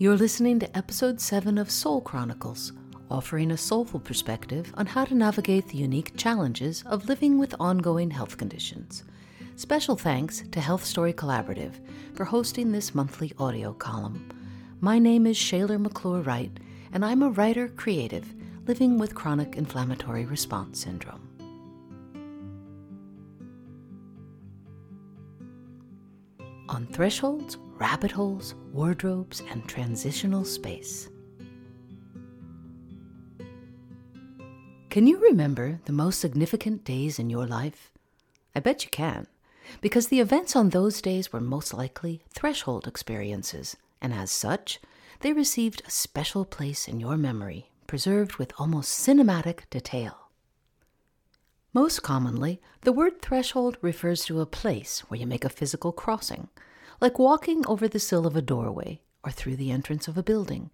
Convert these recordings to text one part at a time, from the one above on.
You're listening to episode 7 of Soul Chronicles, offering a soulful perspective on how to navigate the unique challenges of living with ongoing health conditions. Special thanks to Health Story Collaborative for hosting this monthly audio column. My name is Shaler McClure Wright, and I'm a writer creative living with chronic inflammatory response syndrome. On thresholds, rabbit holes, wardrobes, and transitional space. Can you remember the most significant days in your life? I bet you can, because the events on those days were most likely threshold experiences, and as such, they received a special place in your memory, preserved with almost cinematic detail. Most commonly, the word threshold refers to a place where you make a physical crossing, like walking over the sill of a doorway or through the entrance of a building.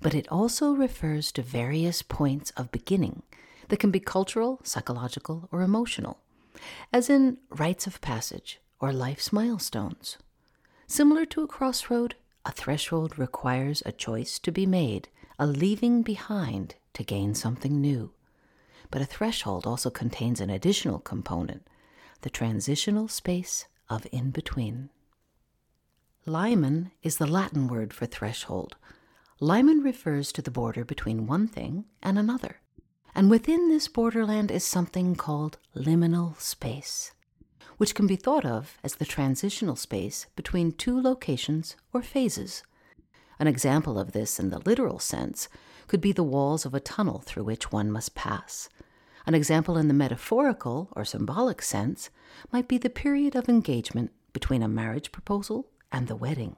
But it also refers to various points of beginning that can be cultural, psychological, or emotional, as in rites of passage or life's milestones. Similar to a crossroad, a threshold requires a choice to be made, a leaving behind to gain something new. But a threshold also contains an additional component the transitional space of in between. Limen is the Latin word for threshold. Limen refers to the border between one thing and another. And within this borderland is something called liminal space, which can be thought of as the transitional space between two locations or phases. An example of this in the literal sense could be the walls of a tunnel through which one must pass. An example in the metaphorical or symbolic sense might be the period of engagement between a marriage proposal and the wedding.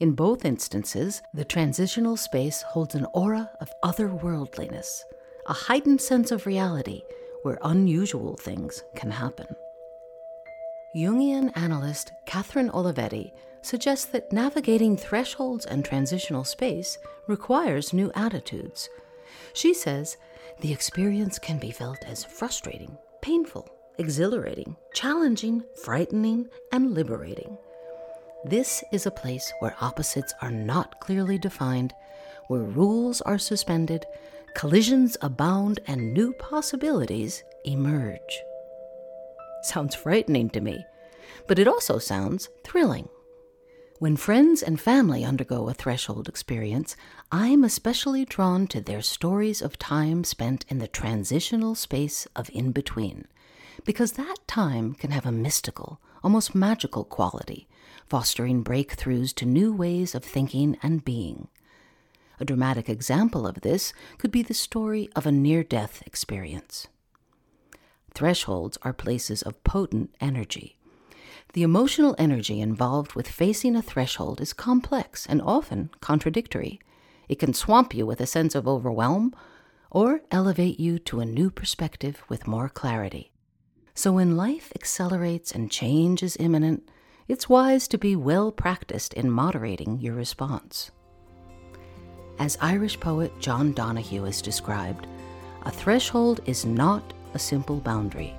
In both instances, the transitional space holds an aura of otherworldliness, a heightened sense of reality where unusual things can happen. Jungian analyst Catherine Olivetti suggests that navigating thresholds and transitional space requires new attitudes. She says the experience can be felt as frustrating, painful, exhilarating, challenging, frightening, and liberating. This is a place where opposites are not clearly defined, where rules are suspended, collisions abound, and new possibilities emerge. Sounds frightening to me, but it also sounds thrilling. When friends and family undergo a threshold experience, I'm especially drawn to their stories of time spent in the transitional space of in between, because that time can have a mystical, almost magical quality fostering breakthroughs to new ways of thinking and being. A dramatic example of this could be the story of a near death experience. Thresholds are places of potent energy. The emotional energy involved with facing a threshold is complex and often contradictory. It can swamp you with a sense of overwhelm or elevate you to a new perspective with more clarity. So when life accelerates and change is imminent, it's wise to be well practiced in moderating your response. As Irish poet John O'Donohue has described, a threshold is not a simple boundary.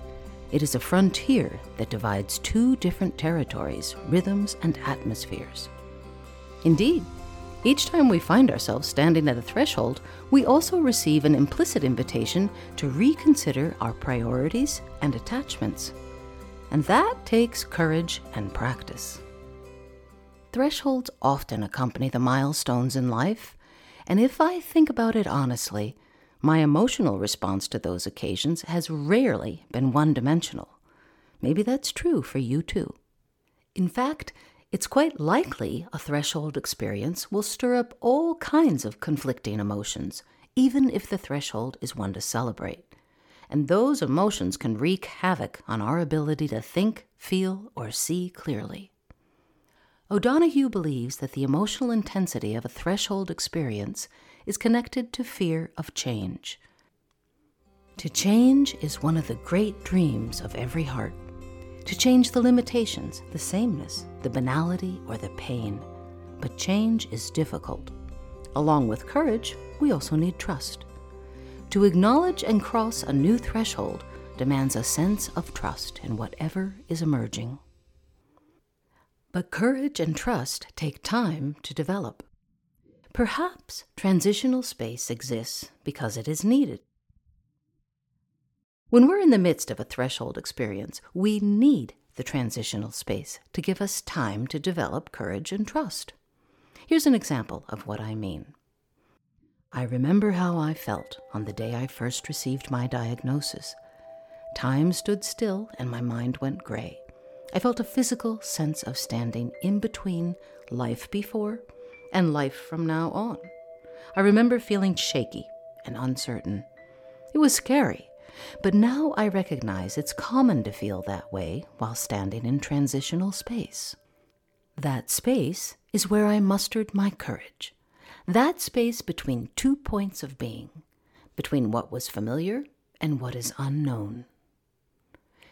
It is a frontier that divides two different territories, rhythms, and atmospheres. Indeed, each time we find ourselves standing at a threshold, we also receive an implicit invitation to reconsider our priorities and attachments and that takes courage and practice. Thresholds often accompany the milestones in life, and if I think about it honestly, my emotional response to those occasions has rarely been one dimensional. Maybe that's true for you too. In fact, it's quite likely a threshold experience will stir up all kinds of conflicting emotions, even if the threshold is one to celebrate and those emotions can wreak havoc on our ability to think, feel, or see clearly. O'Donohue believes that the emotional intensity of a threshold experience is connected to fear of change. To change is one of the great dreams of every heart. To change the limitations, the sameness, the banality, or the pain. But change is difficult. Along with courage, we also need trust. To acknowledge and cross a new threshold demands a sense of trust in whatever is emerging. But courage and trust take time to develop. Perhaps transitional space exists because it is needed. When we're in the midst of a threshold experience, we need the transitional space to give us time to develop courage and trust. Here's an example of what I mean. I remember how I felt on the day I first received my diagnosis. Time stood still and my mind went gray. I felt a physical sense of standing in between life before and life from now on. I remember feeling shaky and uncertain. It was scary, but now I recognize it's common to feel that way while standing in transitional space. That space is where I mustered my courage. That space between two points of being, between what was familiar and what is unknown.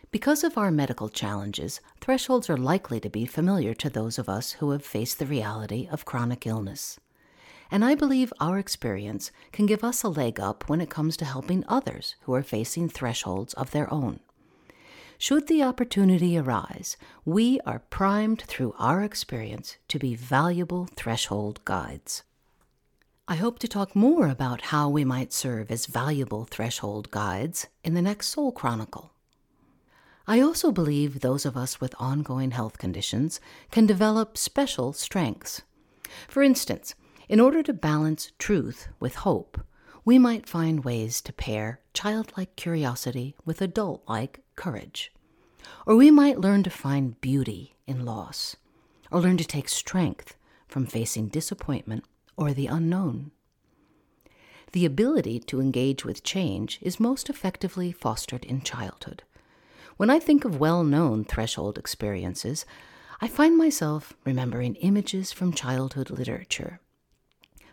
Because of our medical challenges, thresholds are likely to be familiar to those of us who have faced the reality of chronic illness. And I believe our experience can give us a leg up when it comes to helping others who are facing thresholds of their own. Should the opportunity arise, we are primed through our experience to be valuable threshold guides. I hope to talk more about how we might serve as valuable threshold guides in the next Soul Chronicle. I also believe those of us with ongoing health conditions can develop special strengths. For instance, in order to balance truth with hope, we might find ways to pair childlike curiosity with adult like courage. Or we might learn to find beauty in loss, or learn to take strength from facing disappointment or the unknown. The ability to engage with change is most effectively fostered in childhood. When I think of well known threshold experiences, I find myself remembering images from childhood literature.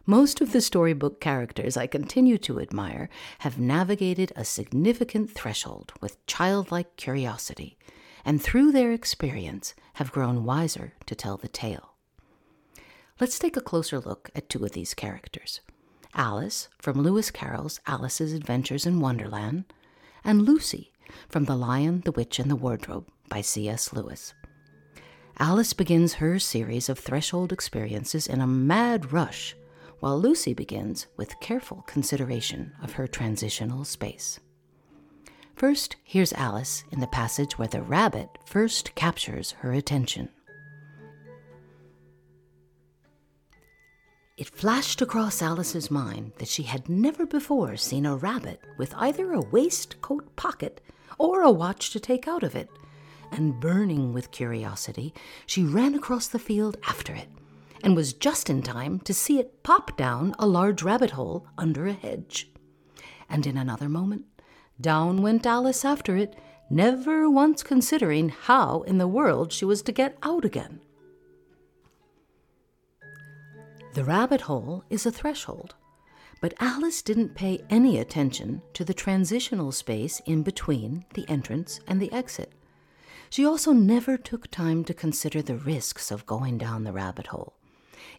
Most of the storybook characters I continue to admire have navigated a significant threshold with childlike curiosity, and through their experience have grown wiser to tell the tale. Let's take a closer look at two of these characters Alice from Lewis Carroll's Alice's Adventures in Wonderland, and Lucy from The Lion, the Witch, and the Wardrobe by C.S. Lewis. Alice begins her series of threshold experiences in a mad rush, while Lucy begins with careful consideration of her transitional space. First, here's Alice in the passage where the rabbit first captures her attention. It flashed across Alice's mind that she had never before seen a rabbit with either a waistcoat pocket or a watch to take out of it. And burning with curiosity, she ran across the field after it, and was just in time to see it pop down a large rabbit hole under a hedge. And in another moment, down went Alice after it, never once considering how in the world she was to get out again. The rabbit hole is a threshold, but Alice didn't pay any attention to the transitional space in between the entrance and the exit. She also never took time to consider the risks of going down the rabbit hole.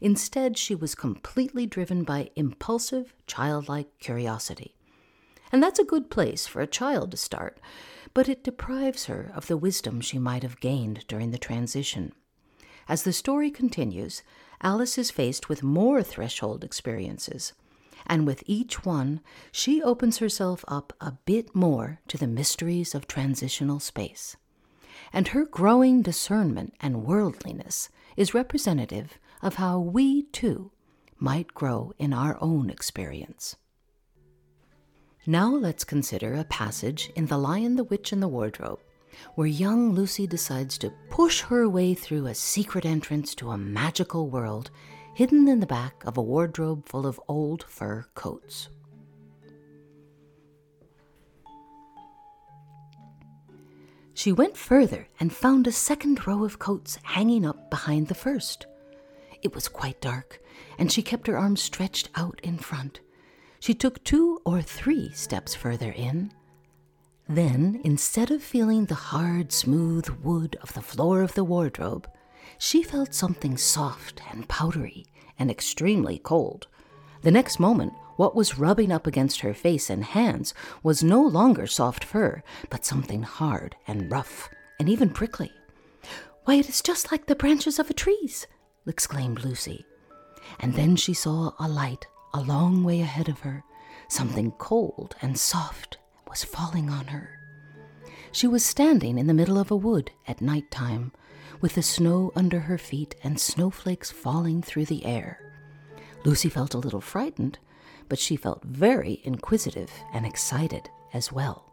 Instead, she was completely driven by impulsive, childlike curiosity. And that's a good place for a child to start, but it deprives her of the wisdom she might have gained during the transition. As the story continues, Alice is faced with more threshold experiences, and with each one, she opens herself up a bit more to the mysteries of transitional space. And her growing discernment and worldliness is representative of how we, too, might grow in our own experience. Now let's consider a passage in The Lion, the Witch, and the Wardrobe where young Lucy decides to push her way through a secret entrance to a magical world hidden in the back of a wardrobe full of old fur coats. She went further and found a second row of coats hanging up behind the first. It was quite dark, and she kept her arms stretched out in front. She took two or three steps further in then, instead of feeling the hard, smooth wood of the floor of the wardrobe, she felt something soft and powdery and extremely cold. The next moment, what was rubbing up against her face and hands was no longer soft fur, but something hard and rough and even prickly. Why, it is just like the branches of a trees, exclaimed Lucy. And then she saw a light a long way ahead of her. Something cold and soft was falling on her. She was standing in the middle of a wood at night time, with the snow under her feet and snowflakes falling through the air. Lucy felt a little frightened, but she felt very inquisitive and excited as well.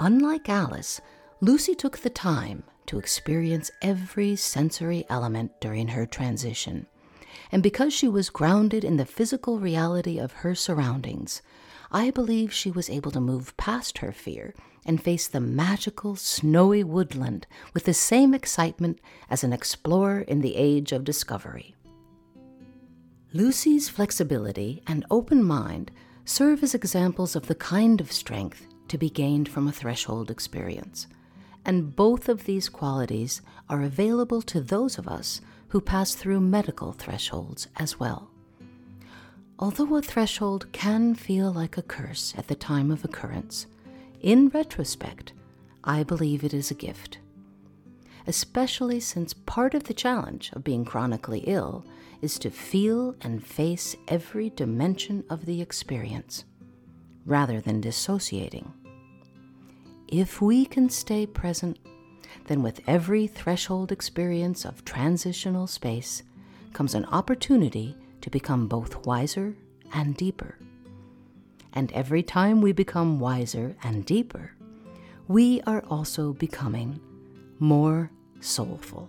Unlike Alice, Lucy took the time to experience every sensory element during her transition. And because she was grounded in the physical reality of her surroundings, I believe she was able to move past her fear and face the magical, snowy woodland with the same excitement as an explorer in the age of discovery. Lucy's flexibility and open mind serve as examples of the kind of strength to be gained from a threshold experience. And both of these qualities are available to those of us who pass through medical thresholds as well. Although a threshold can feel like a curse at the time of occurrence, in retrospect, I believe it is a gift. Especially since part of the challenge of being chronically ill is to feel and face every dimension of the experience, rather than dissociating. If we can stay present, then with every threshold experience of transitional space comes an opportunity to become both wiser and deeper. And every time we become wiser and deeper, we are also becoming more soulful.